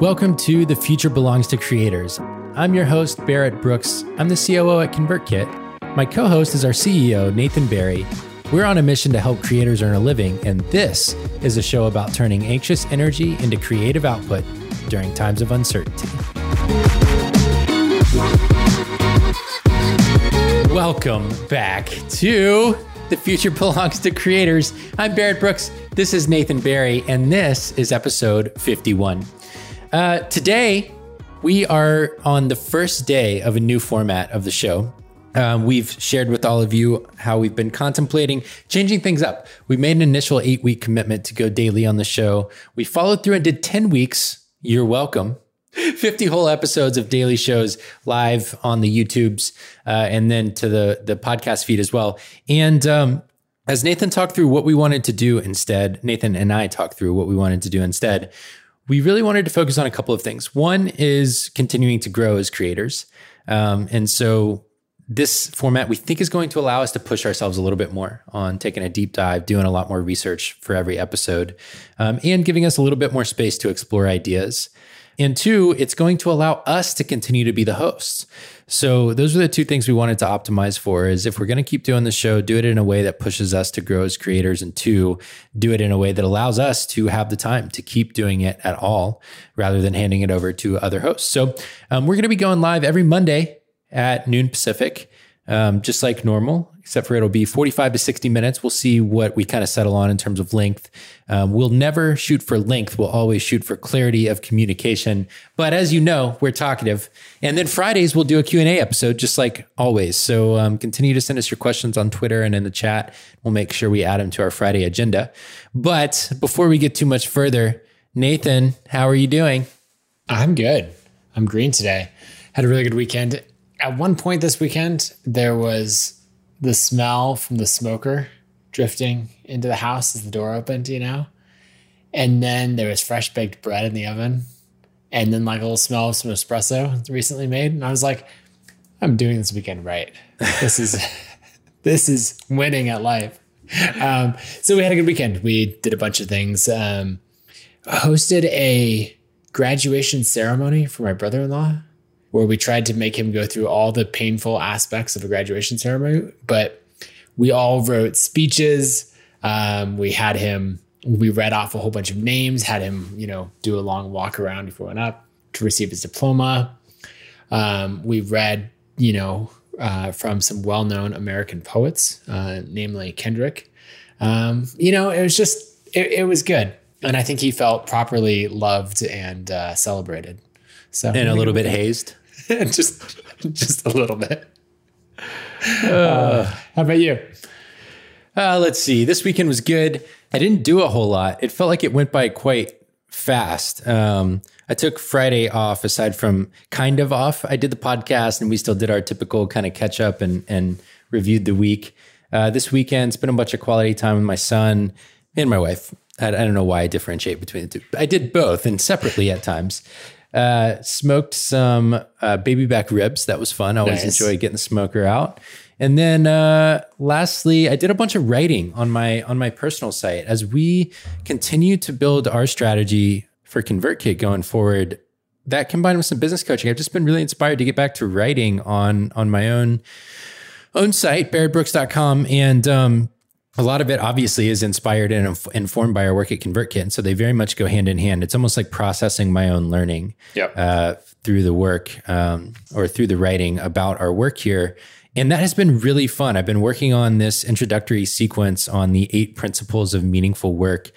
Welcome to The Future Belongs to Creators. I'm your host, Barrett Brooks. I'm the COO at ConvertKit. My co host is our CEO, Nathan Barry. We're on a mission to help creators earn a living, and this is a show about turning anxious energy into creative output during times of uncertainty. Welcome back to The Future Belongs to Creators. I'm Barrett Brooks. This is Nathan Barry, and this is episode 51. Uh, today, we are on the first day of a new format of the show. Um, we've shared with all of you how we've been contemplating changing things up. We made an initial eight week commitment to go daily on the show. We followed through and did 10 weeks. You're welcome. 50 whole episodes of daily shows live on the YouTubes uh, and then to the, the podcast feed as well. And um, as Nathan talked through what we wanted to do instead, Nathan and I talked through what we wanted to do instead. We really wanted to focus on a couple of things. One is continuing to grow as creators. Um, and so this format we think is going to allow us to push ourselves a little bit more on taking a deep dive, doing a lot more research for every episode, um, and giving us a little bit more space to explore ideas. And two, it's going to allow us to continue to be the hosts. So those are the two things we wanted to optimize for is if we're going to keep doing the show, do it in a way that pushes us to grow as creators and two, do it in a way that allows us to have the time to keep doing it at all rather than handing it over to other hosts. So um, we're going to be going live every Monday at noon Pacific, um, just like normal, except for it'll be 45 to 60 minutes. We'll see what we kind of settle on in terms of length. Um, we'll never shoot for length. We'll always shoot for clarity of communication. But as you know, we're talkative. And then Fridays, we'll do a Q&A episode, just like always. So um, continue to send us your questions on Twitter and in the chat. We'll make sure we add them to our Friday agenda. But before we get too much further, Nathan, how are you doing? I'm good. I'm green today. Had a really good weekend at one point this weekend, there was the smell from the smoker drifting into the house as the door opened, you know? And then there was fresh baked bread in the oven. And then like a little smell of some espresso recently made. And I was like, I'm doing this weekend right. This is this is winning at life. Um, so we had a good weekend. We did a bunch of things. Um, hosted a graduation ceremony for my brother-in-law where we tried to make him go through all the painful aspects of a graduation ceremony. But we all wrote speeches. Um, we had him, we read off a whole bunch of names, had him, you know, do a long walk around before went up to receive his diploma. Um, we read, you know, uh, from some well known American poets, uh, namely Kendrick. Um, you know, it was just, it, it, was good. And I think he felt properly loved and uh, celebrated. So, and a little bit hazed. just just a little bit. Uh, how about you? Uh, let's see. This weekend was good. I didn't do a whole lot. It felt like it went by quite fast. Um, I took Friday off, aside from kind of off. I did the podcast, and we still did our typical kind of catch up and and reviewed the week. Uh, this weekend, spent a bunch of quality time with my son and my wife. I, I don't know why I differentiate between the two. I did both and separately at times. Uh, smoked some uh, baby back ribs. That was fun. I always nice. enjoy getting the smoker out. And then uh, lastly, I did a bunch of writing on my on my personal site as we continue to build our strategy for ConvertKit going forward. That combined with some business coaching, I've just been really inspired to get back to writing on on my own own site, barrettbrooks.com. And um, a lot of it obviously is inspired and informed by our work at ConvertKit. And so they very much go hand in hand. It's almost like processing my own learning yep. uh, through the work um, or through the writing about our work here. And that has been really fun. I've been working on this introductory sequence on the eight principles of meaningful work.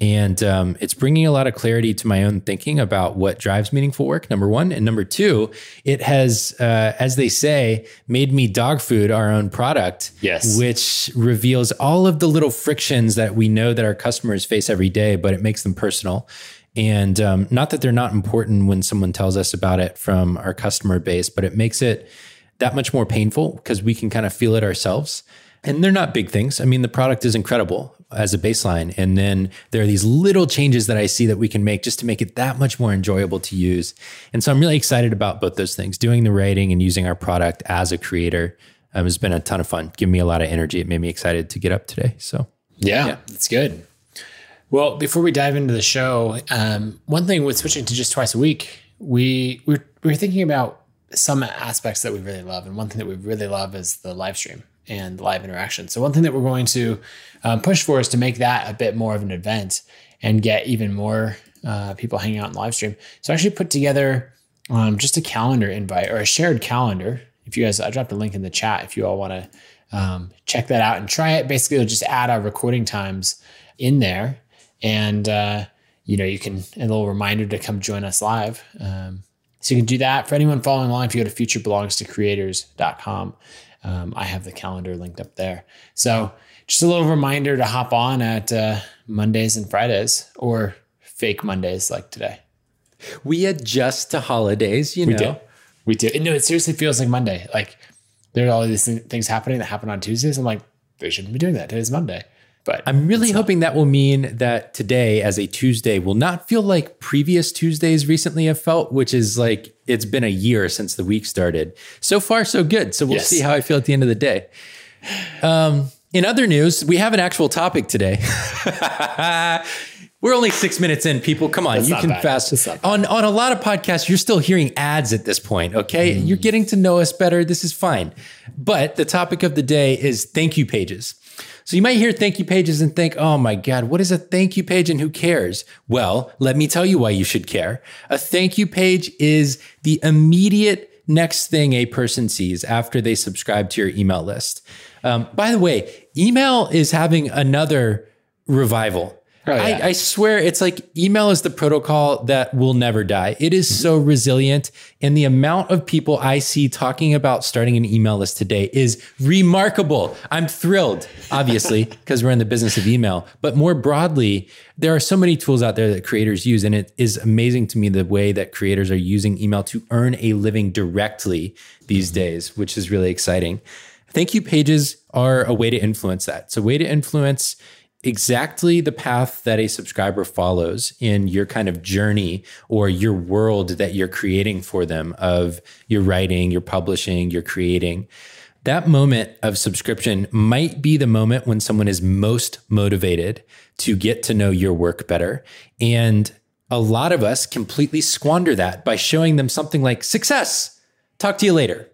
And um, it's bringing a lot of clarity to my own thinking about what drives meaningful work, number one. And number two, it has, uh, as they say, made me dog food our own product. Yes. Which reveals all of the little frictions that we know that our customers face every day, but it makes them personal. And um, not that they're not important when someone tells us about it from our customer base, but it makes it that much more painful because we can kind of feel it ourselves. And they're not big things. I mean, the product is incredible as a baseline. And then there are these little changes that I see that we can make just to make it that much more enjoyable to use. And so I'm really excited about both those things doing the writing and using our product as a creator um, has been a ton of fun, giving me a lot of energy. It made me excited to get up today. So, yeah, yeah. that's good. Well, before we dive into the show, um, one thing with switching to just twice a week, we we're, we're thinking about some aspects that we really love, and one thing that we really love is the live stream and live interaction. So one thing that we're going to um, push for is to make that a bit more of an event and get even more uh, people hanging out in live stream. So I actually put together um, just a calendar invite or a shared calendar. If you guys, I dropped a link in the chat if you all want to um, check that out and try it. Basically, it'll just add our recording times in there, and uh, you know you can a little reminder to come join us live. Um, so you can do that for anyone following along. If you go to futurebelongstocreators.com, um, I have the calendar linked up there. So just a little reminder to hop on at uh, Mondays and Fridays or fake Mondays like today. We adjust to holidays, you We know. do. We do. And no, it seriously feels like Monday. Like there are all these things happening that happen on Tuesdays. I'm like, they shouldn't be doing that. Today's Monday. But I'm really hoping that will mean that today, as a Tuesday, will not feel like previous Tuesdays recently have felt, which is like it's been a year since the week started. So far, so good. So we'll Yes. see how I feel at the end of the day. Um, in other news, we have an actual topic today. We're only six minutes in, people. Come on, That's you can bad. fast. On on a lot of podcasts, you're still hearing ads at this point. Okay, Mm. you're getting to know us better. This is fine. But the topic of the day is thank you pages. So you might hear thank you pages and think, oh my God, what is a thank you page and who cares? Well, let me tell you why you should care. A thank you page is the immediate next thing a person sees after they subscribe to your email list. Um, by the way, email is having another revival. Oh, yeah. I, I swear it's like email is the protocol that will never die. It is mm-hmm. so resilient. And the amount of people I see talking about starting an email list today is remarkable. I'm thrilled, obviously, because we're in the business of email. But more broadly, there are so many tools out there that creators use. And it is amazing to me the way that creators are using email to earn a living directly these mm-hmm. days, which is really exciting. Thank you pages are a way to influence that. It's a way to influence exactly the path that a subscriber follows in your kind of journey or your world that you're creating for them of your writing, your publishing, your creating. That moment of subscription might be the moment when someone is most motivated to get to know your work better. And a lot of us completely squander that by showing them something like success. Talk to you later.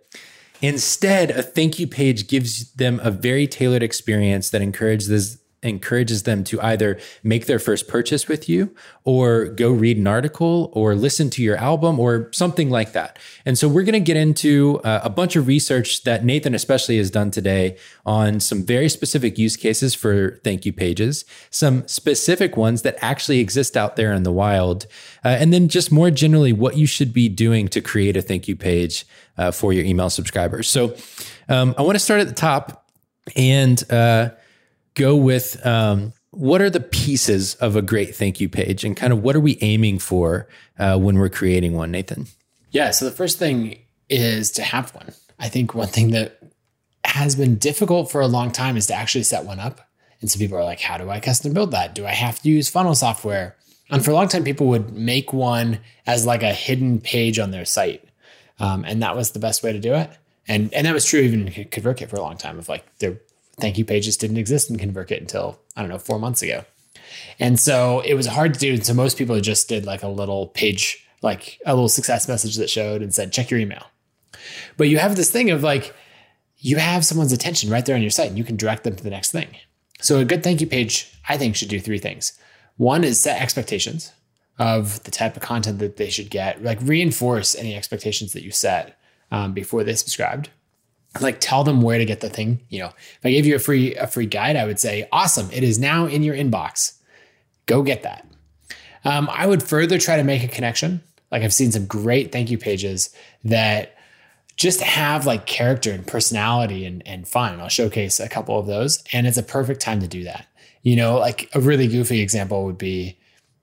Instead, a thank you page gives them a very tailored experience that encourages encourages them to either make their first purchase with you or go read an article or listen to your album or something like that. And so we're going to get into uh, a bunch of research that Nathan especially has done today on some very specific use cases for thank you pages, some specific ones that actually exist out there in the wild, uh, and then just more generally what you should be doing to create a thank you page uh, for your email subscribers. So um, I want to start at the top and uh, go with um, what are the pieces of a great thank you page and kind of what are we aiming for uh, when we're creating one, Nathan? Yeah. So the first thing is to have one. I think one thing that has been difficult for a long time is to actually set one up. And so people are like, how do I custom build that? Do I have to use funnel software? And for a long time, people would make one as like a hidden page on their site. Um, and that was the best way to do it. And, and that was true even ConvertKit for a long time of like their thank you pages didn't exist in ConvertKit until, I don't know, four months ago. And so it was hard to do. And so most people just did like a little page, like a little success message that showed and said, check your email. But you have this thing of like, you have someone's attention right there on your site and you can direct them to the next thing. So a good thank you page, I think, should do three things. One is set expectations of the type of content that they should get, like reinforce any expectations that you set um, before they subscribed like tell them where to get the thing you know. If i gave you a free a free guide i would say awesome it is now in your inbox. Go get that. Um, i would further try to make a connection. Like i've seen some great thank you pages that just have like character and personality and, and fun. I'll showcase a couple of those and it's a perfect time to do that. You know like a really goofy example would be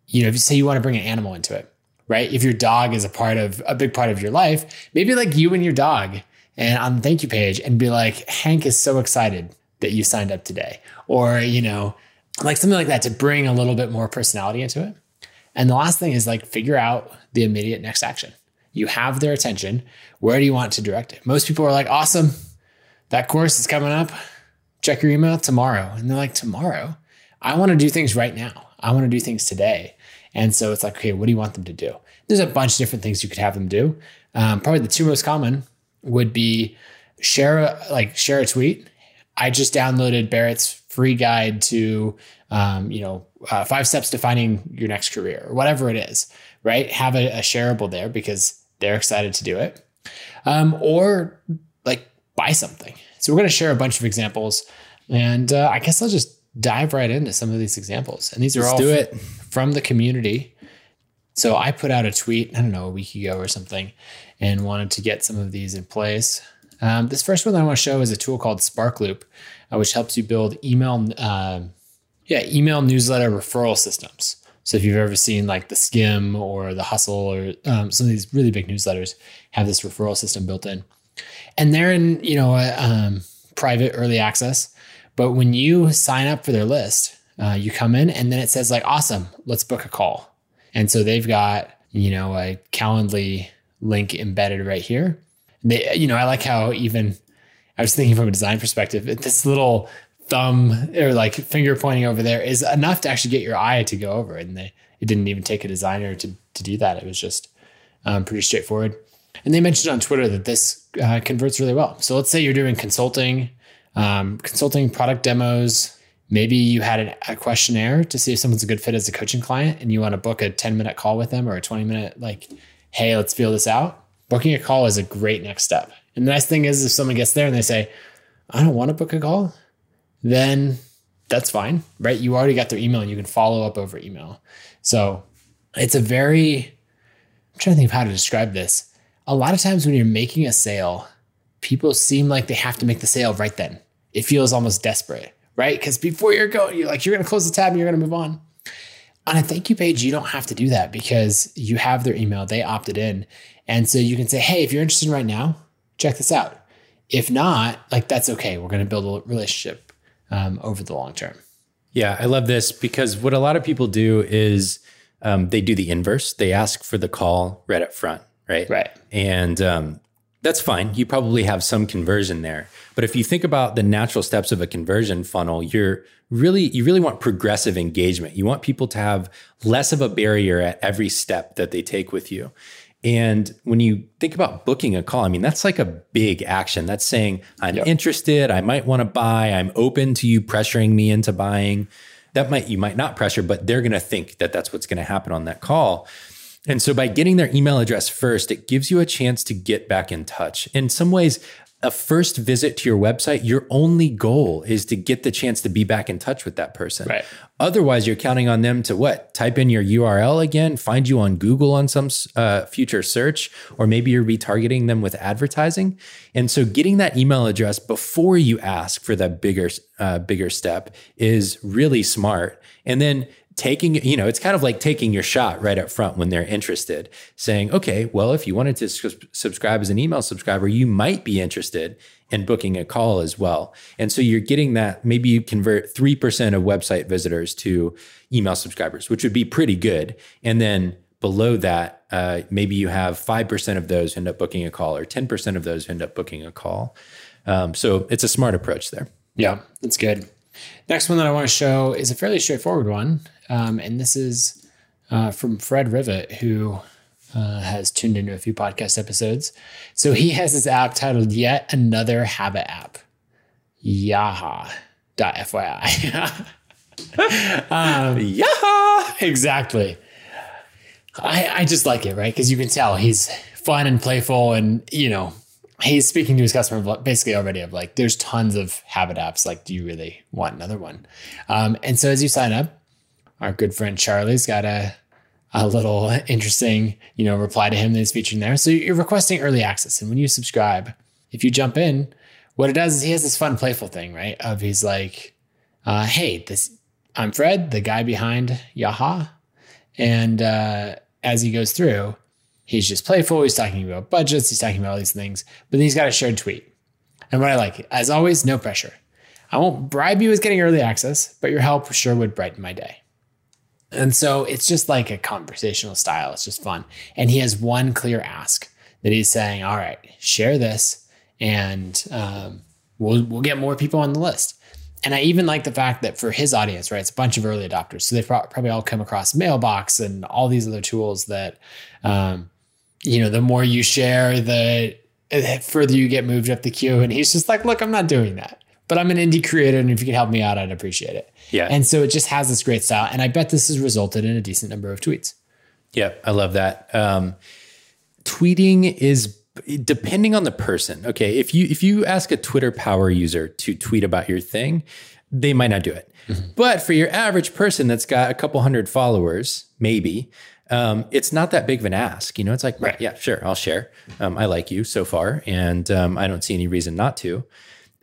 you know if you say you want to bring an animal into it right? If your dog is a part of a big part of your life maybe like you and your dog and on the thank you page and be like, Hank is so excited that you signed up today. Or, you know, like something like that to bring a little bit more personality into it. And the last thing is like figure out the immediate next action. You have their attention. Where do you want to direct it? Most people are like, awesome, that course is coming up. Check your email tomorrow. And they're like, tomorrow? I want to do things right now. I want to do things today. And so it's like, okay, what do you want them to do? There's a bunch of different things you could have them do. Um, probably the two most common would be share a, like share a tweet. I just downloaded Barrett's free guide to, um, you know, uh, five steps to finding your next career or whatever it is, right? Have a, a shareable there because they're excited to do it. Um, or like buy something. So we're going to share a bunch of examples and uh, I guess I'll just dive right into some of these examples. And these are Let's all do it. from the community. So I put out a tweet, I don't know, a week ago or something, and wanted to get some of these in place. Um, this first one that I want to show is a tool called SparkLoop, uh, which helps you build email, uh, yeah, email newsletter referral systems. So if you've ever seen like the Skimm or the Hustle or um, some of these really big newsletters have this referral system built in, and they're in you know a, um, private early access. But when you sign up for their list, uh, you come in and then it says like, awesome, let's book a call. And so they've got, you know, a Calendly link embedded right here. And They, you know, I like how even I was thinking from a design perspective, this little thumb or like finger pointing over there is enough to actually get your eye to go over. And they, it didn't even take a designer to, to do that. It was just um, pretty straightforward. And they mentioned on Twitter that this uh, converts really well. So let's say you're doing consulting, um, consulting product demos. Maybe you had a questionnaire to see if someone's a good fit as a coaching client and you want to book a 10 minute call with them or a 20 minute, like, hey, let's feel this out. Booking a call is a great next step. And the nice thing is, if someone gets there and they say, I don't want to book a call, then that's fine, right? You already got their email and you can follow up over email. So it's a very, I'm trying to think of how to describe this. A lot of times when you're making a sale, people seem like they have to make the sale right then. It feels almost desperate, right? Because before you're going, you're like, you're going to close the tab and you're going to move on. On a thank you page, you don't have to do that because you have their email, they opted in. And so you can say, hey, if you're interested right now, check this out. If not, like that's okay. We're going to build a relationship um, over the long term. Yeah, I love this because what a lot of people do is um, they do the inverse. They ask for the call right up front, right? Right. And um, that's fine. You probably have some conversion there. But if you think about the natural steps of a conversion funnel, you're really you really want progressive engagement. You want people to have less of a barrier at every step that they take with you. And when you think about booking a call, I mean, that's like a big action. That's saying, I'm Yep. interested, I might want to buy, I'm open to you pressuring me into buying. That might, you might not pressure, but they're going to think that that's what's going to happen on that call. And so by getting their email address first, it gives you a chance to get back in touch. In some ways, a first visit to your website, your only goal is to get the chance to be back in touch with that person. Right. Otherwise, you're counting on them to what? Type in your URL again, find you on Google on some uh, future search, or maybe you're retargeting them with advertising. And so, getting that email address before you ask for that bigger, uh, bigger step is really smart. And then taking, you know, it's kind of like taking your shot right up front when they're interested, saying, okay, well, if you wanted to sus- subscribe as an email subscriber, you might be interested in booking a call as well. And so you're getting that, maybe you convert 3% of website visitors to email subscribers, which would be pretty good. And then below that, uh, maybe you have 5% of those end up booking a call or 10% of those end up booking a call. Um, so it's a smart approach there. Yeah, that's good. Next one that I want to show is a fairly straightforward one. Um, and this is uh, from Fred Rivet, who uh, has tuned into a few podcast episodes. So he has this app titled Yet Another Habit App. Yaha.fyi. um, Yeah. exactly. I, I just like it, right? Because you can tell he's fun and playful, and you know, he's speaking to his customer basically already of like, there's tons of habit apps. Like, do you really want another one? Um, and so as you sign up, our good friend Charlie's got a a little interesting, you know, reply to him that's featured there. So you're requesting early access, and when you subscribe, if you jump in, what it does is he has this fun, playful thing, right? Of he's like, uh, "Hey, this I'm Fred, the guy behind Yaha," and uh, as he goes through, he's just playful. He's talking about budgets. He's talking about all these things, but then he's got a shared tweet. And what I like, as always, no pressure. I won't bribe you with getting early access, but your help sure would brighten my day. And so it's just like a conversational style. It's just fun. And he has one clear ask that he's saying, all right, share this and um, we'll, we'll get more people on the list. And I even like the fact that for his audience, right, it's a bunch of early adopters. So they've probably all come across Mailbox and all these other tools that, um, you know, the more you share, the further you get moved up the queue. And he's just like, look, I'm not doing that, but I'm an indie creator. And if you can help me out, I'd appreciate it. Yeah. And so it just has this great style. And I bet this has resulted in a decent number of tweets. Yeah, I love that. Um, tweeting is depending on the person. Okay, if you if you ask a Twitter power user to tweet about your thing, they might not do it. Mm-hmm. But for your average person that's got a couple hundred followers, maybe um, it's not that big of an ask. You know, it's like, right. yeah, sure, I'll share. Um, I like you so far, and um, I don't see any reason not to.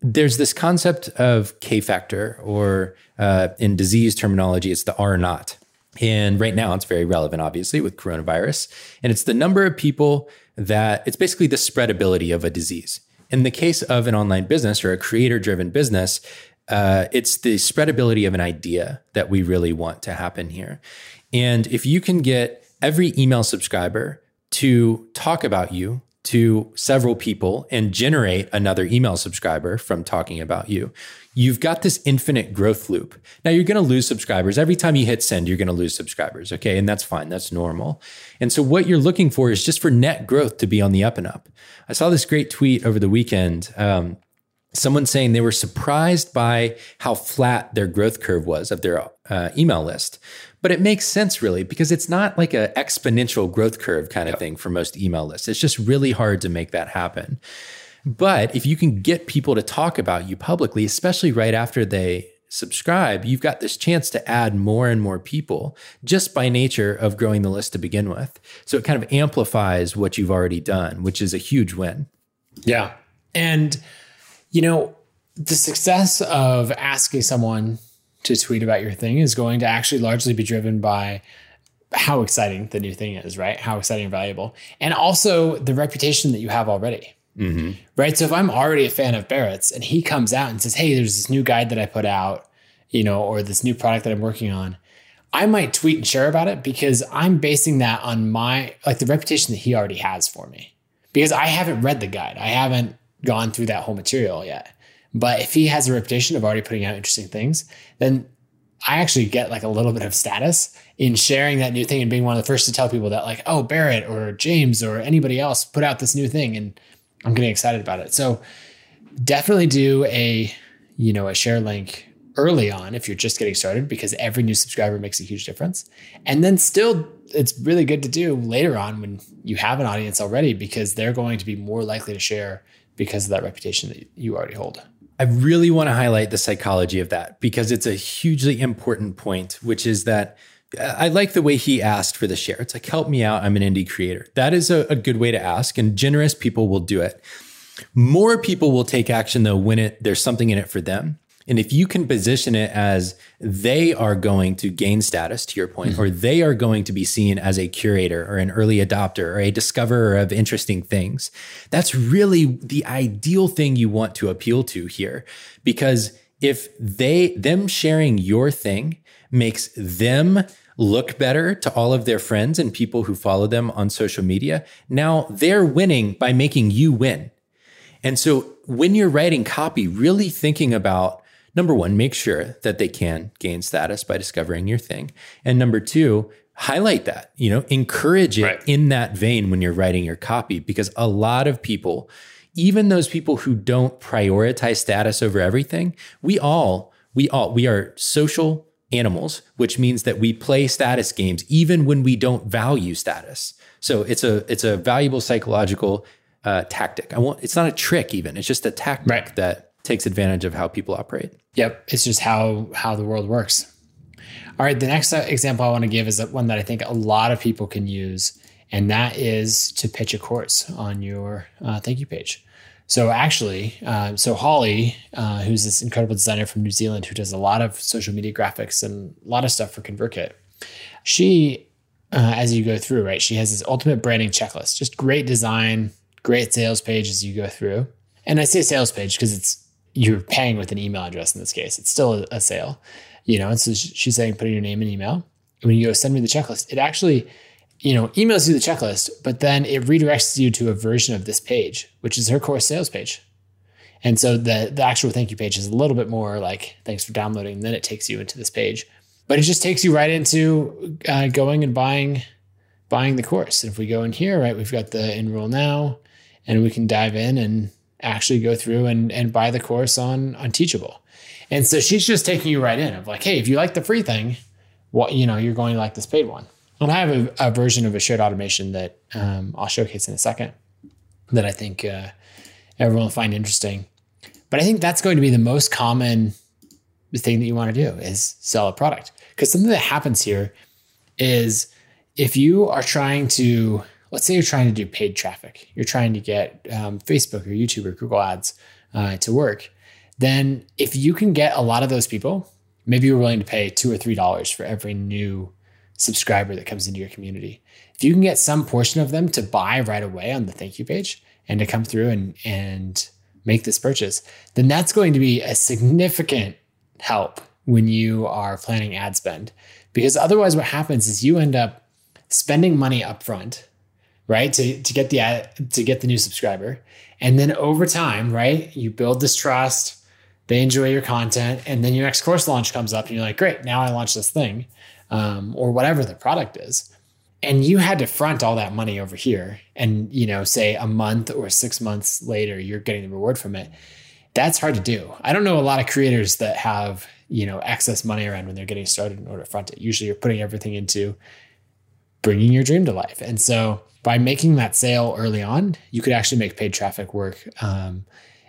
There's this concept of K factor, or uh, in disease terminology, it's the R naught. And right now, it's very relevant, obviously, with coronavirus. And it's the number of people that it's basically the spreadability of a disease. In the case of an online business or a creator driven business, uh, it's the spreadability of an idea that we really want to happen here. And if you can get every email subscriber to talk about you to several people and generate another email subscriber from talking about you, you've got this infinite growth loop. Now you're going to lose subscribers. Every time you hit send, you're going to lose subscribers. Okay. And that's fine. That's normal. And so what you're looking for is just for net growth to be on the up and up. I saw this great tweet over the weekend. Um, someone saying they were surprised by how flat their growth curve was of their uh, email list. But it makes sense really because it's not like an exponential growth curve kind of thing for most email lists. It's just really hard to make that happen. But if you can get people to talk about you publicly, especially right after they subscribe, you've got this chance to add more and more people just by nature of growing the list to begin with. So it kind of amplifies what you've already done, which is a huge win. Yeah. And, you know, the success of asking someone to tweet about your thing is going to actually largely be driven by how exciting the new thing is, right? How exciting and valuable. And also the reputation that you have already. Mm-hmm. Right. So if I'm already a fan of Barrett's and he comes out and says, Hey, there's this new guide that I put out, you know, or this new product that I'm working on, I might tweet and share about it because I'm basing that on my, like the reputation that he already has for me. Because I haven't read the guide, I haven't gone through that whole material yet. But if he has a reputation of already putting out interesting things, then I actually get like a little bit of status in sharing that new thing and being one of the first to tell people that, like, oh, Barrett or James or anybody else put out this new thing. And I'm getting excited about it. So definitely do a, you know, a share link early on if you're just getting started because every new subscriber makes a huge difference. And then still it's really good to do later on when you have an audience already because they're going to be more likely to share because of that reputation that you already hold. I really want to highlight the psychology of that because it's a hugely important point, which is that uh, I like the way he asked for the share. It's like, help me out. I'm an indie creator. That is a, a, good way to ask, and generous people will do it. More people will take action though when it there's something in it for them. And if you can position it as they are going to gain status, to your point, mm-hmm. or they are going to be seen as a curator or an early adopter or a discoverer of interesting things, that's really the ideal thing you want to appeal to here. Because if they, them sharing your thing makes them look better to all of their friends and people who follow them on social media. Now they're winning by making you win. And so when you're writing copy, really thinking about number one, make sure that they can gain status by discovering your thing. And number two, highlight that, you know, encourage it right. in that vein when you're writing your copy, because a lot of people, even those people who don't prioritize status over everything, we all, we all, we are social animals, which means that we play status games even when we don't value status. So it's a it's a valuable psychological uh, tactic. I want it's not a trick even. It's just a tactic right. that takes advantage of how people operate. Yep, it's just how how the world works. All right, the next example I want to give is one that I think a lot of people can use, and that is to pitch a course on your uh, thank you page. So actually, uh, so Holly, uh, who's this incredible designer from New Zealand who does a lot of social media graphics and a lot of stuff for ConvertKit, she, uh, as you go through, right, she has this ultimate branding checklist, just great design, great sales page as you go through. And I say sales page because it's you're paying with an email address in this case. It's still a, sale, you know. And so she's saying, put in your name and email. And when you go send me the checklist, it actually you know, emails you the checklist, but then it redirects you to a version of this page, which is her course sales page. And so the, the actual thank you page is a little bit more like, thanks for downloading. Then it takes you into this page, but it just takes you right into uh, going and buying, buying the course. And if we go in here, right, we've got the enroll now and we can dive in and actually go through and, and buy the course on, on Teachable. And so she's just taking you right in of like, hey, if you like the free thing, what, you know, you're going to like this paid one. And I have a, a version of a shared automation that um, I'll showcase in a second that I think uh, everyone will find interesting. But I think that's going to be the most common thing that you want to do is sell a product. Because something that happens here is if you are trying to, let's say you're trying to do paid traffic, you're trying to get um, Facebook or YouTube or Google ads uh, to work, then if you can get a lot of those people, maybe you're willing to pay two or three dollars for every new subscriber that comes into your community. If you can get some portion of them to buy right away on the thank you page and to come through and and make this purchase, then that's going to be a significant help when you are planning ad spend. Because otherwise, what happens is you end up spending money upfront, right, to, to get the ad, to get the new subscriber, and then over time, right, you build this trust. They enjoy your content, and then your next course launch comes up, and you're like, "Great, now I launch this thing, um, or whatever the product is." and you had to front all that money over here and you know say a month or six months later you're getting the reward from it. That's hard to do. I don't know a lot of creators that have you know excess money around when they're getting started in order to front it. Usually you're putting everything into bringing your dream to life. And so by making that sale early on you could actually make paid traffic work um,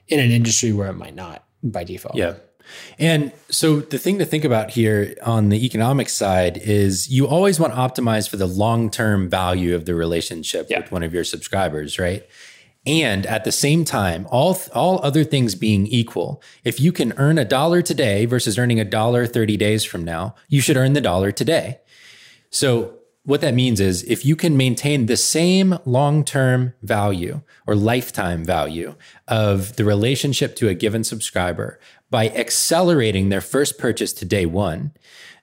in an industry where it might not by default yeah and so the thing to think about here on the economic side is you always want to optimize for the long-term value of the relationship yeah. with one of your subscribers, right? And at the same time, all all other things being equal, if you can earn a dollar today versus earning a dollar 30 days from now, you should earn the dollar today. So what that means is if you can maintain the same long-term value or lifetime value of the relationship to a given subscriber by accelerating their first purchase to day one,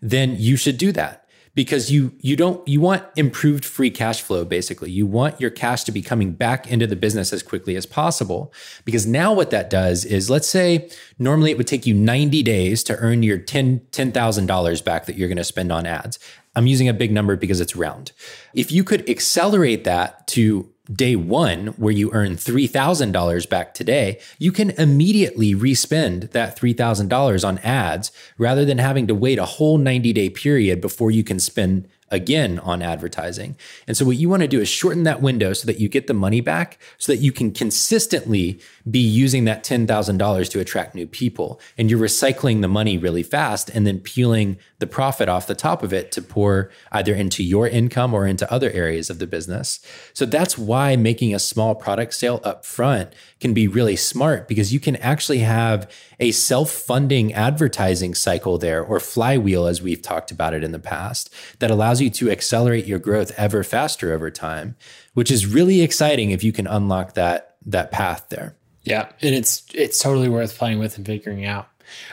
then you should do that because you you don't you want improved free cash flow basically. You want your cash to be coming back into the business as quickly as possible because now what that does is let's say normally it would take you 90 days to earn your 10 $10,000 back that you're going to spend on ads I'm using a big number because it's round. If you could accelerate that to day one, where you earn $3,000 back today, you can immediately respend that $3,000 on ads rather than having to wait a whole 90 day period before you can spend again on advertising. And so what you want to do is shorten that window so that you get the money back so that you can consistently be using that $10,000 to attract new people and you're recycling the money really fast and then peeling the profit off the top of it to pour either into your income or into other areas of the business. So that's why making a small product sale up front can be really smart because you can actually have a self-funding advertising cycle there or flywheel as we've talked about it in the past that allows you to accelerate your growth ever faster over time, which is really exciting if you can unlock that that path there. Yeah, and it's it's totally worth playing with and figuring out.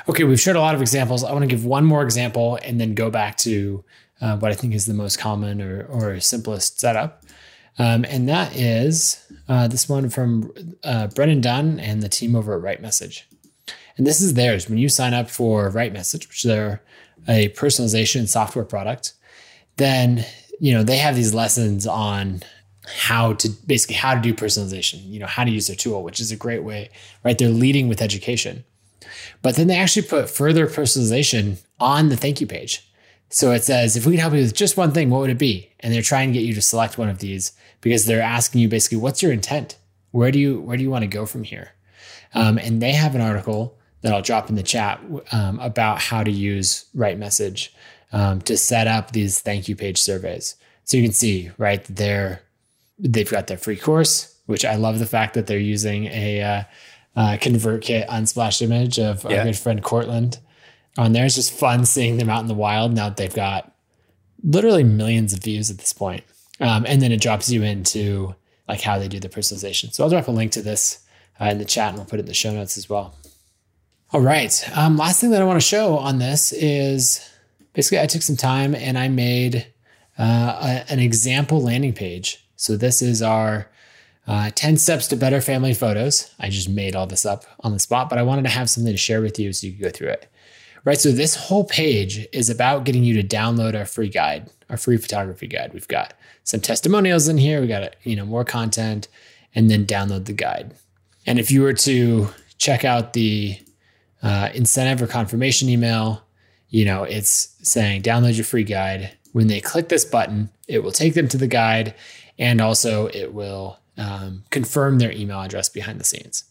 Okay, we've shared a lot of examples. I want to give one more example and then go back to uh, what I think is the most common or, or simplest setup. Um, and that is uh, this one from uh, Brennan Dunn and the team over at Right Message. And this is theirs. When you sign up for Right Message, which they're a personalization software product, then you know they have these lessons on how to basically how to do personalization, you know, how to use their tool, which is a great way, right? They're leading with education. But then they actually put further personalization on the thank you page. So it says, if we can help you with just one thing, what would it be? And they're trying to get you to select one of these because they're asking you basically, what's your intent? Where do you where do you want to go from here? Um, and they have an article that I'll drop in the chat um, about how to use Right Message um, to set up these thank you page surveys. So you can see, right, they're they've got their free course, which I love the fact that they're using a uh, uh, ConvertKit unsplash image of yeah. our good friend Cortland on there. It's just fun seeing them out in the wild now that they've got literally millions of views at this point. Um, and then it drops you into like how they do the personalization. So I'll drop a link to this uh, in the chat and we'll put it in the show notes as well. All right. Um, last thing that I want to show on this is basically I took some time and I made uh, a, an example landing page so this is our uh, 10 steps to better family photos. I just made all this up on the spot, but I wanted to have something to share with you so you could go through it. Right. So this whole page is about getting you to download our free guide, our free photography guide. We've got some testimonials in here. We got, you know, more content and then download the guide. And if you were to check out the uh, incentive or confirmation email, you know, it's saying download your free guide. When they click this button, it will take them to the guide and also it will um, confirm their email address behind the scenes.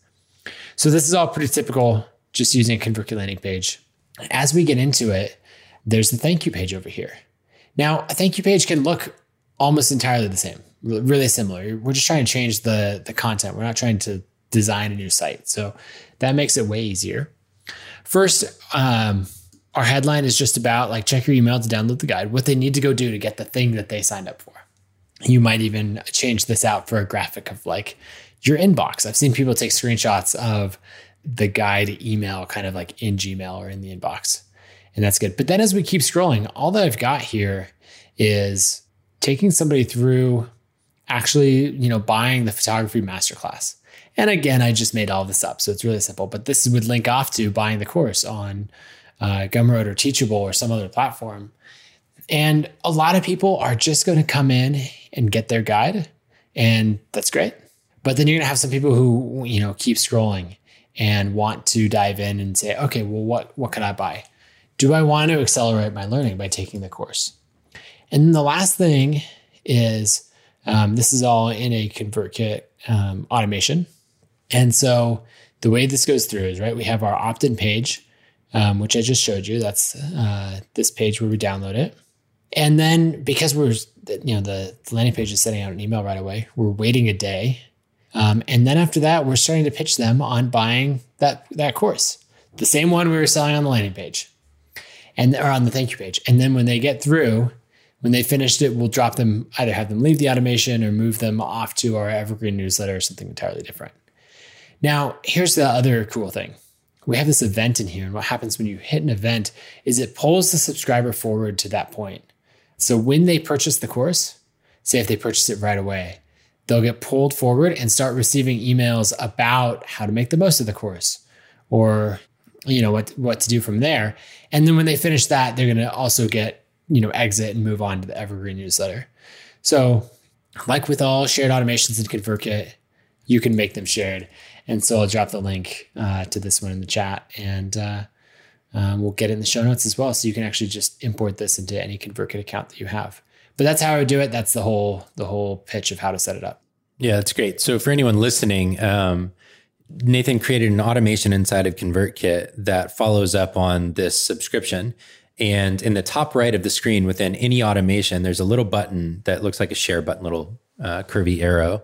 So this is all pretty typical just using a ConvertKit landing page. As we get into it, there's the thank you page over here. Now, a thank you page can look almost entirely the same, really similar. We're just trying to change the, the content. We're not trying to design a new site. So that makes it way easier. First, um, our headline is just about like check your email to download the guide, what they need to go do to get the thing that they signed up for. You might even change this out for a graphic of like your inbox. I've seen people take screenshots of the guide email kind of like in Gmail or in the inbox. And that's good. But then as we keep scrolling, all that I've got here is taking somebody through actually, you know, buying the photography masterclass. And again, I just made all this up. So it's really simple, but this would link off to buying the course on uh, Gumroad or Teachable or some other platform. And a lot of people are just going to come in and get their guide. And that's great. But then you're going to have some people who, you know, keep scrolling and want to dive in and say, okay, well, what, what can I buy? Do I want to accelerate my learning by taking the course? And then the last thing is um, this is all in a ConvertKit um, automation. And so the way this goes through is right, we have our opt in page, um, which I just showed you. That's uh, this page where we download it. And then because we're, you know, the, landing page is sending out an email right away, we're waiting a day. Um, and then after that, we're starting to pitch them on buying that, that course, the same one we were selling on the landing page and or on the thank you page. And then when they get through, when they finished it, we'll drop them, either have them leave the automation or move them off to our evergreen newsletter or something entirely different. Now, here's the other cool thing. We have this event in here, and what happens when you hit an event is it pulls the subscriber forward to that point. So when they purchase the course, say if they purchase it right away, they'll get pulled forward and start receiving emails about how to make the most of the course or you know what what to do from there. And then when they finish that, they're going to also get, you know, exit and move on to the evergreen newsletter. So, like with all shared automations in ConvertKit, you can make them shared. And so I'll drop the link uh, to this one in the chat and uh, um, we'll get it in the show notes as well. So you can actually just import this into any ConvertKit account that you have. But that's how I would do it. That's the whole the whole pitch of how to set it up. Yeah, that's great. So for anyone listening, um, Nathan created an automation inside of ConvertKit that follows up on this subscription. And in the top right of the screen within any automation, there's a little button that looks like a share button, little uh, curvy arrow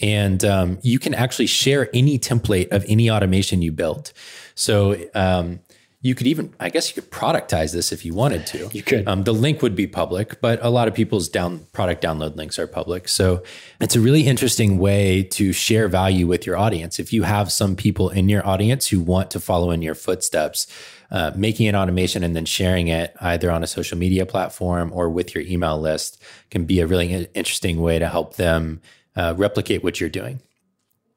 and um, you can actually share any template of any automation you built. So um, you could even, I guess, you could productize this if you wanted to. You could. Um, the link would be public, but a lot of people's down product download links are public. So it's a really interesting way to share value with your audience. If you have some people in your audience who want to follow in your footsteps, uh, making an automation and then sharing it either on a social media platform or with your email list can be a really interesting way to help them uh, replicate what you're doing.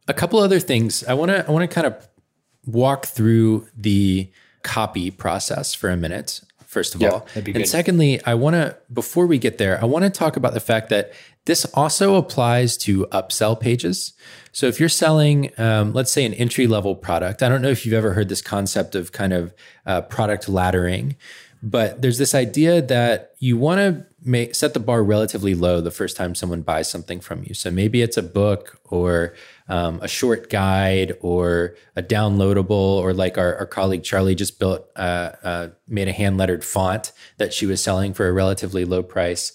A couple other things I want to I want to kind of walk through the copy process for a minute. First of all, and secondly, I want to before we get there, I want to talk about the fact that this also applies to upsell pages. So if you're selling, um, let's say, an entry level product, I don't know if you've ever heard this concept of kind of uh, product laddering, but there's this idea that you want to make set the bar relatively low the first time someone buys something from you. So maybe it's a book or um, a short guide or a downloadable, or like our, our colleague Charlie just built, uh, uh, made a hand lettered font that she was selling for a relatively low price.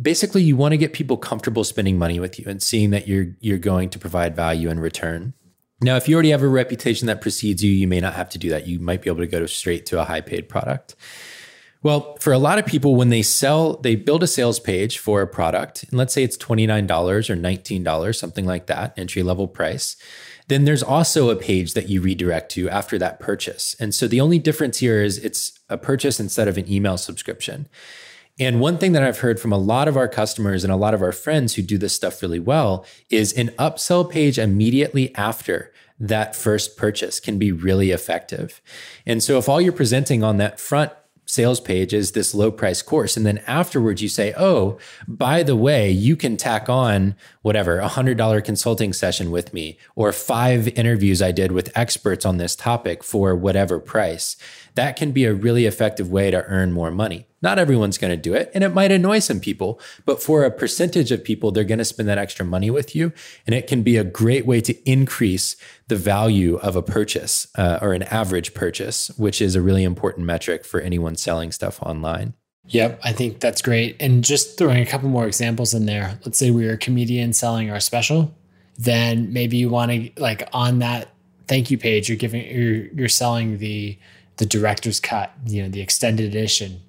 Basically, you want to get people comfortable spending money with you and seeing that you're you're going to provide value in return. Now, if you already have a reputation that precedes you, you may not have to do that. You might be able to go straight to a high paid product. Well, for a lot of people, when they sell, they build a sales page for a product, and let's say it's $29 or $19, something like that, entry level price. Then there's also a page that you redirect to after that purchase. And so the only difference here is it's a purchase instead of an email subscription. And one thing that I've heard from a lot of our customers and a lot of our friends who do this stuff really well is an upsell page immediately after that first purchase can be really effective. And so if all you're presenting on that front sales page is this low price course. And then afterwards you say, oh, by the way, you can tack on whatever, a hundred dollar consulting session with me or five interviews I did with experts on this topic for whatever price. That can be a really effective way to earn more money. Not everyone's going to do it, and it might annoy some people, but for a percentage of people, they're going to spend that extra money with you. And it can be a great way to increase the value of a purchase uh, or an average purchase, which is a really important metric for anyone selling stuff online. Yep, I think that's great. And just throwing a couple more examples in there. Let's say we are a comedian selling our special, then maybe you want to like on that thank you page, you're giving you're you're selling the the director's cut, you know, the extended edition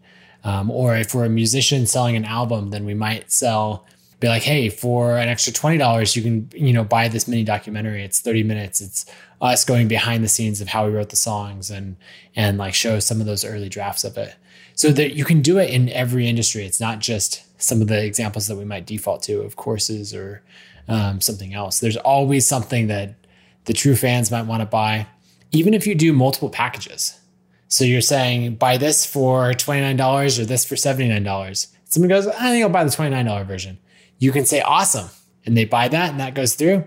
um, or if we're a musician selling an album, then we might sell, be like, hey, for an extra twenty dollars, you can you know buy this mini documentary. It's thirty minutes. It's us going behind the scenes of how we wrote the songs and and like show some of those early drafts of it. So that you can do it in every industry. It's not just some of the examples that we might default to of courses or um, something else. There's always something that the true fans might want to buy, even if you do multiple packages. So you're saying buy this for $29 or this for $79. Someone goes, I think I'll buy the $29 version. You can say awesome. And they buy that and that goes through.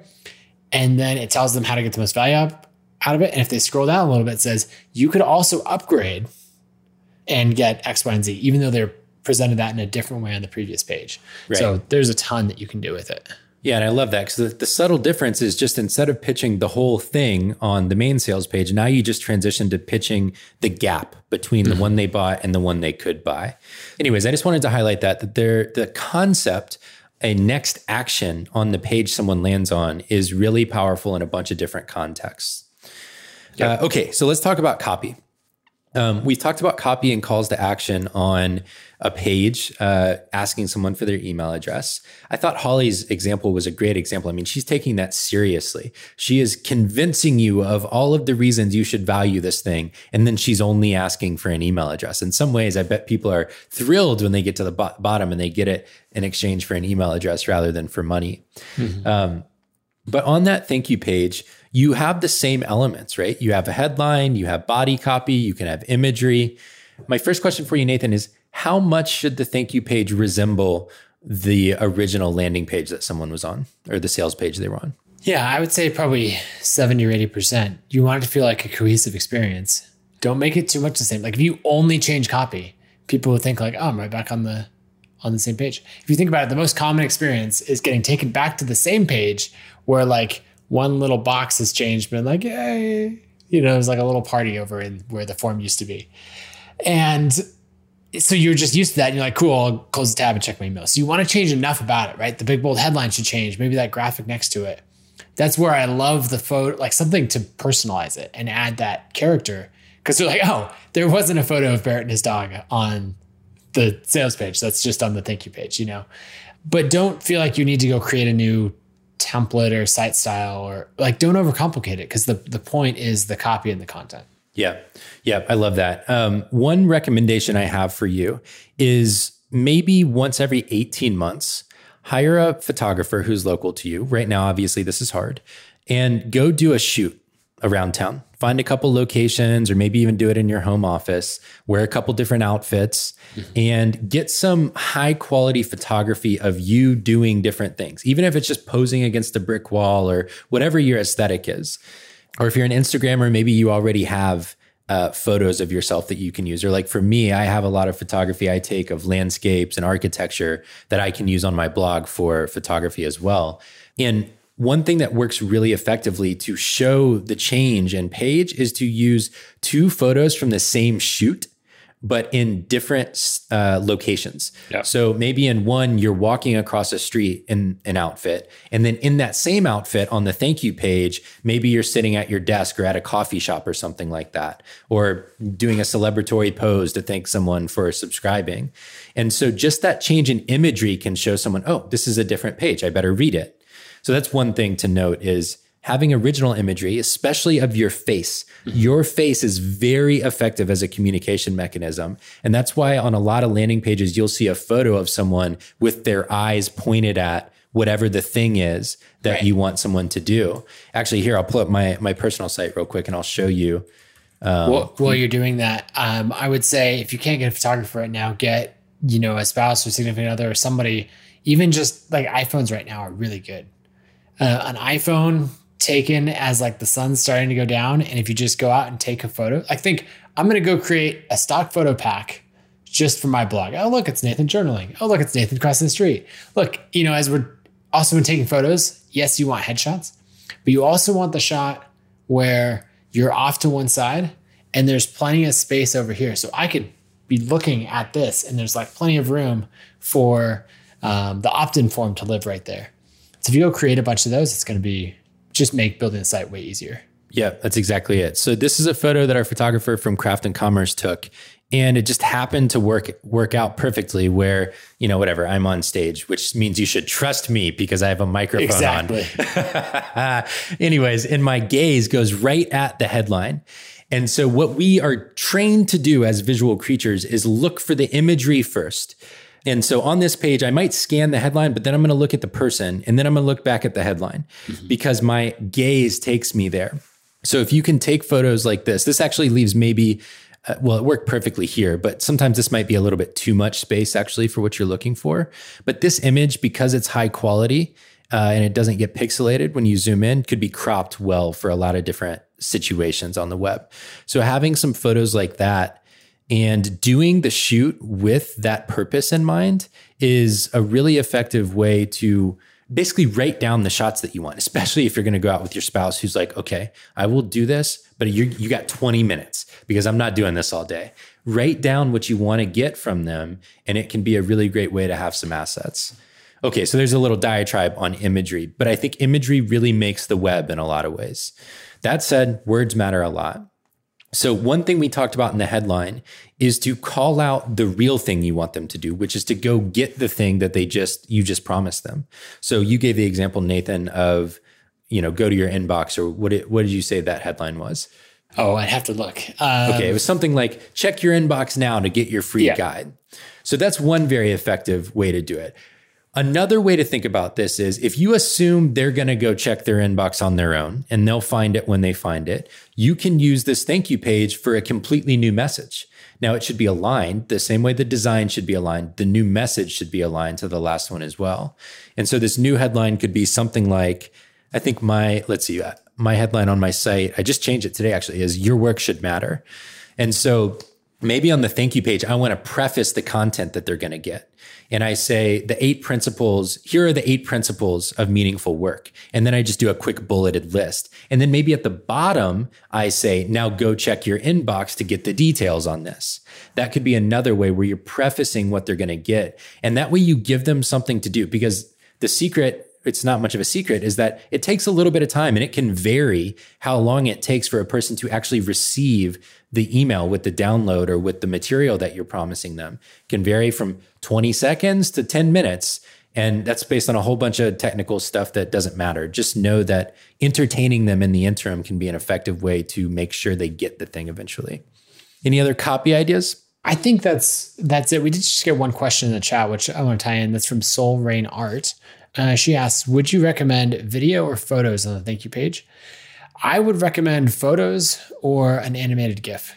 And then it tells them how to get the most value out of it. And if they scroll down a little bit, it says you could also upgrade and get X, Y, and Z, even though they're presented that in a different way on the previous page. Right. So there's a ton that you can do with it. Yeah, and I love that because the, the, subtle difference is just instead of pitching the whole thing on the main sales page, now you just transition to pitching the gap between mm-hmm. the one they bought and the one they could buy. Anyways, I just wanted to highlight that that there the concept a next action on the page someone lands on is really powerful in a bunch of different contexts. Yep. Uh, okay, so let's talk about copy. Um, we've talked about copy and calls to action on a page uh, asking someone for their email address. I thought Holly's example was a great example. I mean, she's taking that seriously. She is convincing you of all of the reasons you should value this thing. And then she's only asking for an email address. In some ways, I bet people are thrilled when they get to the bo- bottom and they get it in exchange for an email address rather than for money. Mm-hmm. Um, but on that thank you page, you have the same elements, right? You have a headline, you have body copy, you can have imagery. My first question for you, Nathan, is how much should the thank you page resemble the original landing page that someone was on or the sales page they were on? Yeah, I would say probably 70 or 80%. You want it to feel like a cohesive experience. Don't make it too much the same. Like if you only change copy, people will think like, oh, I'm right back on the on the same page. If you think about it, the most common experience is getting taken back to the same page where like one little box has changed, but like, yay, you know, it was like a little party over in where the form used to be. And so you're just used to that. And you're like, cool, I'll close the tab and check my email. So you want to change enough about it, right? The big bold headline should change. Maybe that graphic next to it. That's where I love the photo, like something to personalize it and add that character. Cause they're like, oh, there wasn't a photo of Barrett and his dog on the sales page. That's just on the thank you page, you know? But don't feel like you need to go create a new template or site style or like don't overcomplicate it because the, the point is the copy and the content. Yeah. Yeah. I love that. Um, one recommendation I have for you is maybe once every 18 months, hire a photographer who's local to you. Right now, obviously, this is hard, and go do a shoot around town. Find a couple locations or maybe even do it in your home office. Wear a couple different outfits mm-hmm. and get some high quality photography of you doing different things, even if it's just posing against a brick wall or whatever your aesthetic is. Or if you're an Instagrammer, maybe you already have uh, photos of yourself that you can use. Or like for me, I have a lot of photography I take of landscapes and architecture that I can use on my blog for photography as well. And one thing that works really effectively to show the change in page is to use two photos from the same shoot but in different uh, locations. Yeah. So maybe in one, you're walking across a street in an outfit. And then in that same outfit on the thank you page, maybe you're sitting at your desk or at a coffee shop or something like that, or doing a celebratory pose to thank someone for subscribing. And so just that change in imagery can show someone, oh, this is a different page. I better read it. So that's one thing to note is having original imagery, especially of your face. Your face is very effective as a communication mechanism. And that's why on a lot of landing pages, you'll see a photo of someone with their eyes pointed at whatever the thing is that Right. you want someone to do. Actually, here, I'll pull up my, my personal site real quick and I'll show you. While, while you're doing that, um, I would say if you can't get a photographer right now, get you know a spouse or significant other or somebody. Even just like iPhones right now are really good. Uh, an iPhone taken as like the sun's starting to go down, and if you just go out and take a photo, I think I'm gonna go create a stock photo pack just for my blog. Oh look, it's Nathan journaling. Oh look, it's Nathan crossing the street. Look, you know, as we're also when taking photos, yes, you want headshots, but you also want the shot where you're off to one side and there's plenty of space over here. So I could be looking at this and there's like plenty of room for um, the opt-in form to live right there. So if you go create a bunch of those, it's going to be just make building the site way easier. Yeah, that's exactly it. So this is a photo that our photographer from Craft and Commerce took, and it just happened to work work out perfectly. Where you know whatever I'm on stage, which means you should trust me because I have a microphone on. Anyways, and my gaze goes right at the headline. And so, what we are trained to do as visual creatures is look for the imagery first. And so, on this page, I might scan the headline, but then I'm going to look at the person and then I'm going to look back at the headline because my gaze takes me there. So, if you can take photos like this, this actually leaves maybe, uh, well, it worked perfectly here, but sometimes this might be a little bit too much space actually for what you're looking for. But this image, because it's high quality, uh, and it doesn't get pixelated when you zoom in could be cropped well for a lot of different situations on the web. So having some photos like that and doing the shoot with that purpose in mind is a really effective way to basically write down the shots that you want, especially if you're going to go out with your spouse who's like, okay, I will do this, but you you got 20 minutes because I'm not doing this all day. Write down what you want to get from them, and it can be a really great way to have some assets. Okay, so there's a little diatribe on imagery, but I think imagery really makes the web in a lot of ways. That said, words matter a lot. So, one thing we talked about in the headline is to call out the real thing you want them to do, which is to go get the thing that they just you just promised them. So, you gave the example, Nathan, of you know, go to your inbox, or what? Did, what did you say that headline was? Oh, I'd have to look. Um, Okay, it was something like check your inbox now to get your free Yeah. guide. So that's one very effective way to do it. Another way to think about this is if you assume they're going to go check their inbox on their own and they'll find it when they find it, you can use this thank you page for a completely new message. Now, it should be aligned the same way the design should be aligned. The new message should be aligned to the last one as well. And so this new headline could be something like, I think my, let's see, uh, my headline on my site, I just changed it today actually, is Your Work Should Matter. And so maybe on the thank you page, I want to preface the content that they're going to get. And I say the eight principles, here are the eight principles of meaningful work. And then I just do a quick bulleted list. And then maybe at the bottom, I say, now go check your inbox to get the details on this. That could be another way where you're prefacing what they're going to get. And that way you give them something to do because the secret it's not much of a secret is that it takes a little bit of time and it can vary how long it takes for a person to actually receive the email with the download or with the material that you're promising them can vary from 20 seconds to 10 minutes and that's based on a whole bunch of technical stuff that doesn't matter just know that entertaining them in the interim can be an effective way to make sure they get the thing eventually any other copy ideas I think that's that's it. We did just get one question in the chat, which I want to tie in. That's from Soul Rain Art. Uh, she asks, "Would you recommend video or photos on the thank you page?" I would recommend photos or an animated GIF.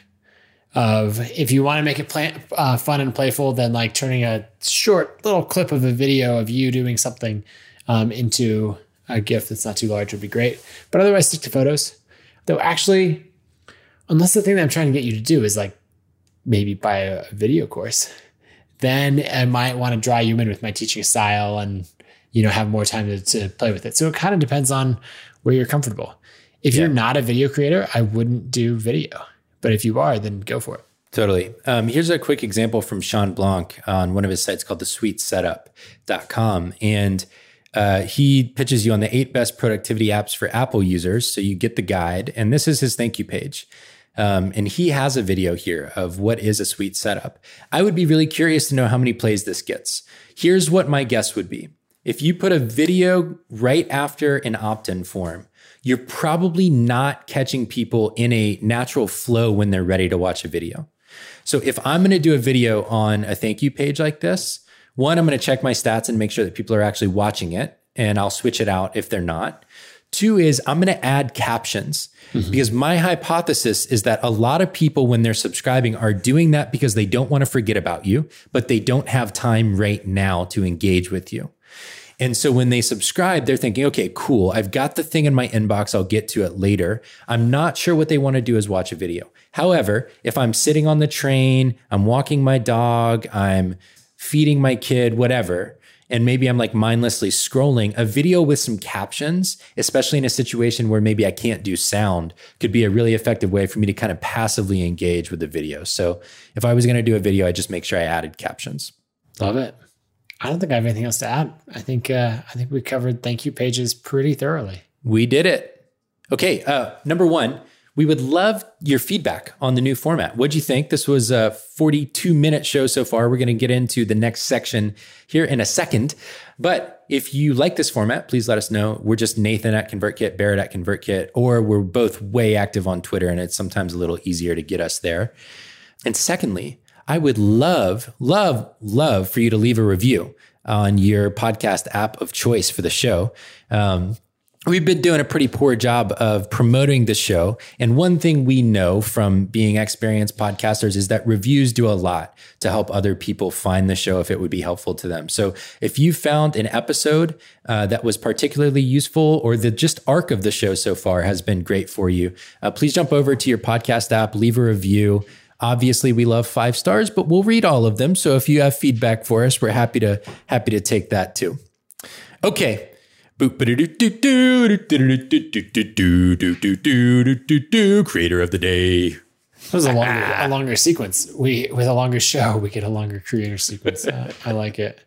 Of if you want to make it plan, uh, fun and playful, then like turning a short little clip of a video of you doing something um, into a GIF that's not too large would be great. But otherwise, stick to photos. Though actually, unless the thing that I'm trying to get you to do is like maybe buy a video course, then I might want to draw you in with my teaching style and you know have more time to, to play with it. So it kind of depends on where you're comfortable. If you're not a video creator, I wouldn't do video. But if you are, then go for it. Totally. Um, here's a quick example from Shawn Blanc on one of his sites called the sweetsetup.com. And uh, he pitches you on the eight best productivity apps for Apple users. So you get the guide, and this is his thank you page. Um, and he has a video here of what is a sweet setup. I would be really curious to know how many plays this gets. Here's what my guess would be if you put a video right after an opt in form, you're probably not catching people in a natural flow when they're ready to watch a video. So if I'm going to do a video on a thank you page like this, one, I'm going to check my stats and make sure that people are actually watching it, and I'll switch it out if they're not. Two is I'm going to add captions mm-hmm. because my hypothesis is that a lot of people, when they're subscribing, are doing that because they don't want to forget about you, but they don't have time right now to engage with you. And so when they subscribe, they're thinking, okay, cool. I've got the thing in my inbox. I'll get to it later. I'm not sure what they want to do is watch a video. However, if I'm sitting on the train, I'm walking my dog, I'm feeding my kid, whatever, and maybe I'm like mindlessly scrolling, a video with some captions, especially in a situation where maybe I can't do sound, could be a really effective way for me to kind of passively engage with the video. So if I was going to do a video, I just make sure I added captions. Love it. I don't think I have anything else to add. I think uh, I think we covered thank you pages pretty thoroughly. We did it. Okay, uh, number one, we would love your feedback on the new format. What'd you think? This was a 42 minute show so far. We're going to get into the next section here in a second. But if you like this format, please let us know. We're just Nathan at ConvertKit, Barrett at ConvertKit, or we're both way active on Twitter, and it's sometimes a little easier to get us there. And secondly, I would love, love, love for you to leave a review on your podcast app of choice for the show. Um, we've been doing a pretty poor job of promoting the show. And one thing we know from being experienced podcasters is that reviews do a lot to help other people find the show if it would be helpful to them. So if you found an episode uh, that was particularly useful or the just arc of the show so far has been great for you, uh, please jump over to your podcast app, leave a review. Obviously, we love five stars, but we'll read all of them. So if you have feedback for us, we're happy to happy to take that too. Okay. Creator of the day. It was a longer, a longer sequence. We with a longer show, we get a longer creator sequence. Uh, I like it.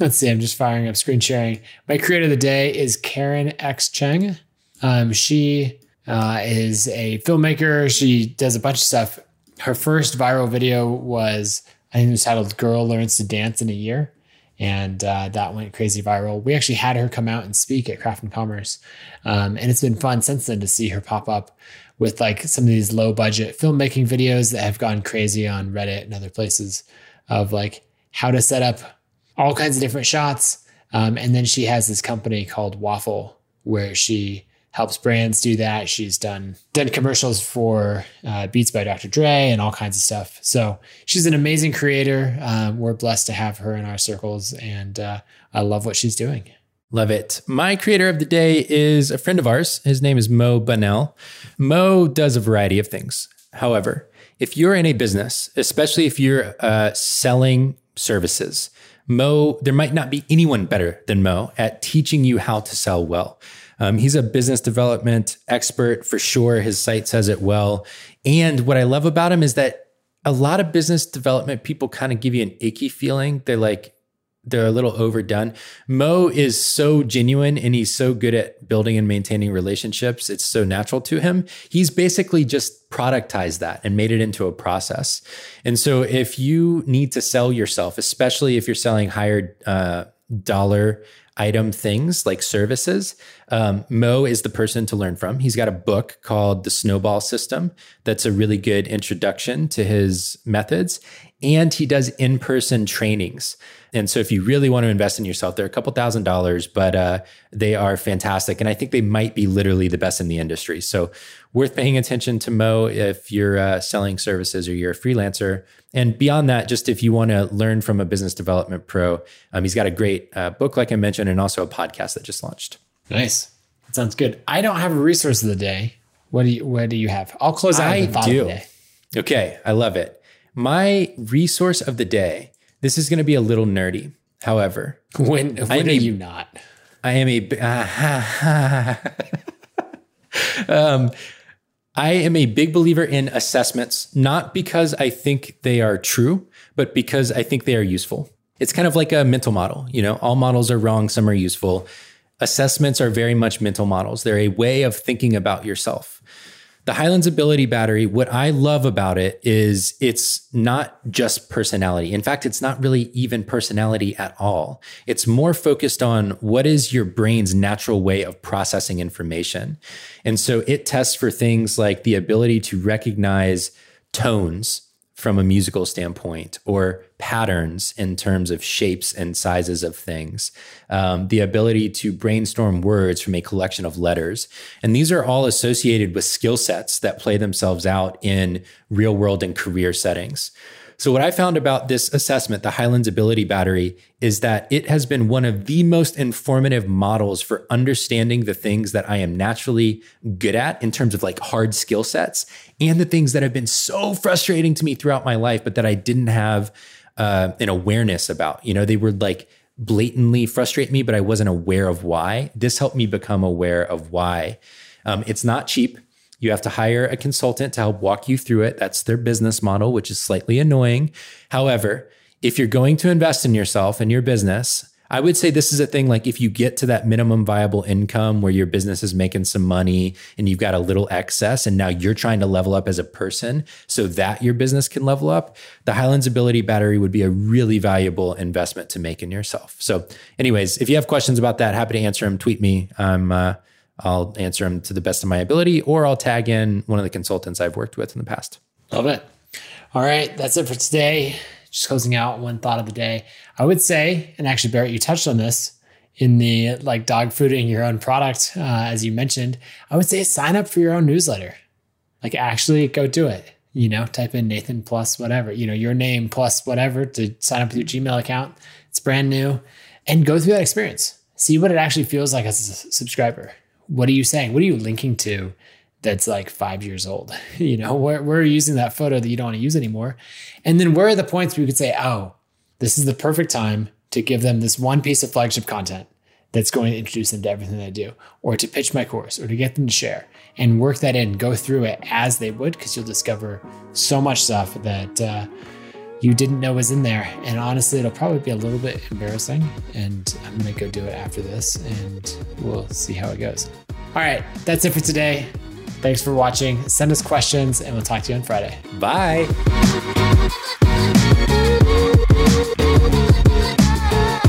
Let's see. I'm just firing up screen sharing. My creator of the day is Karen X Cheng. Um, she uh, is a filmmaker. She does a bunch of stuff her first viral video was I think it was titled "Girl Learns to Dance in a Year," and uh, that went crazy viral. We actually had her come out and speak at Craft and Commerce, um, and it's been fun since then to see her pop up with like some of these low budget filmmaking videos that have gone crazy on Reddit and other places of like how to set up all kinds of different shots. Um, and then she has this company called Waffle where she helps brands do that. She's done done commercials for uh, Beats by Dr. Dre and all kinds of stuff. So she's an amazing creator. Um, we're blessed to have her in our circles, and uh, I love what she's doing. Love it. My creator of the day is a friend of ours. His name is Mo Bunnell. Mo does a variety of things. However, if you're in a business, especially if you're uh, selling services, Mo, there might not be anyone better than Mo at teaching you how to sell well. Um, he's a business development expert for sure. His site says it well. And what I love about him is that a lot of business development people kind of give you an icky feeling. They're like, they're a little overdone. Mo is so genuine and he's so good at building and maintaining relationships. It's so natural to him. He's basically just productized that and made it into a process. And so if you need to sell yourself, especially if you're selling higher uh, dollar item things like services, um, Mo is the person to learn from. He's got a book called The Snowball System that's a really good introduction to his methods. And he does in person trainings. And so, if you really want to invest in yourself, they're a couple thousand dollars, but uh, they are fantastic. And I think they might be literally the best in the industry. So, worth paying attention to Mo if you're uh, selling services or you're a freelancer. And beyond that, just if you want to learn from a business development pro, um, he's got a great uh, book, like I mentioned, and also a podcast that just launched. Nice. That sounds good. I don't have a resource of the day. What do you What do you have? I'll close out. I do. Okay, I love it. My resource of the day. This is going to be a little nerdy. However, when when are a, you not? I am a. Uh, um, I am a big believer in assessments, not because I think they are true, but because I think they are useful. It's kind of like a mental model. You know, all models are wrong, some are useful. Assessments are very much mental models. They're a way of thinking about yourself. The Highlands Ability Battery, what I love about it is it's not just personality. In fact, it's not really even personality at all. It's more focused on what is your brain's natural way of processing information. And so it tests for things like the ability to recognize tones from a musical standpoint or patterns in terms of shapes and sizes of things, um, the ability to brainstorm words from a collection of letters. And these are all associated with skill sets that play themselves out in real world and career settings. So, what I found about this assessment, the Highlands Ability Battery, is that it has been one of the most informative models for understanding the things that I am naturally good at in terms of like hard skill sets and the things that have been so frustrating to me throughout my life, but that I didn't have uh, an awareness about. You know, they were like blatantly frustrate me, but I wasn't aware of why. This helped me become aware of why. Um, it's not cheap. You have to hire a consultant to help walk you through it. That's their business model, which is slightly annoying. However, if you're going to invest in yourself and your business, I would say this is a thing like if you get to that minimum viable income where your business is making some money and you've got a little excess and now you're trying to level up as a person so that your business can level up, the Highlands Ability Battery would be a really valuable investment to make in yourself. So, anyways, if you have questions about that, happy to answer them. Tweet me. I'm uh, I'll answer them to the best of my ability, or I'll tag in one of the consultants I've worked with in the past. Love it. All right, that's it for today. Just closing out one thought of the day. I would say, and actually, Barrett, you touched on this in the like dog food fooding your own product, uh, as you mentioned. I would say sign up for your own newsletter. Like, actually go do it. You know, type in Nathan plus whatever, you know, your name plus whatever to sign up with your Gmail account. It's brand new and go through that experience. See what it actually feels like as a subscriber what are you saying? What are you linking to that's like five years old? You know, where, where are you using that photo that you don't want to use anymore? And then where are the points where you could say, oh, this is the perfect time to give them this one piece of flagship content that's going to introduce them to everything I do, or to pitch my course, or to get them to share and work that in, go through it as they would, because you'll discover so much stuff that uh, you didn't know was in there. And honestly, it'll probably be a little bit embarrassing. And I'm going to go do it after this and we'll see how it goes. All right, that's it for today. Thanks for watching. Send us questions and we'll talk to you on Friday. Bye.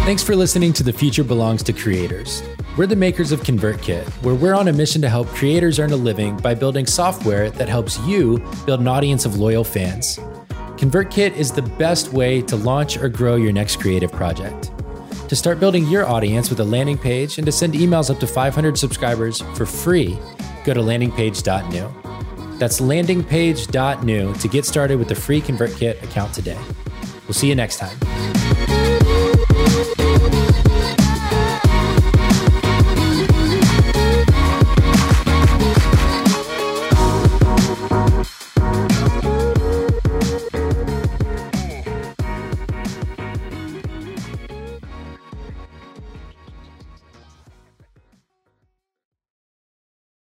Thanks for listening to The Future Belongs to Creators. We're the makers of ConvertKit, where we're on a mission to help creators earn a living by building software that helps you build an audience of loyal fans. ConvertKit is the best way to launch or grow your next creative project. To start building your audience with a landing page and to send emails up to 500 subscribers for free, go to landingpage.new. That's landingpage.new to get started with the free ConvertKit account today. We'll see you next time.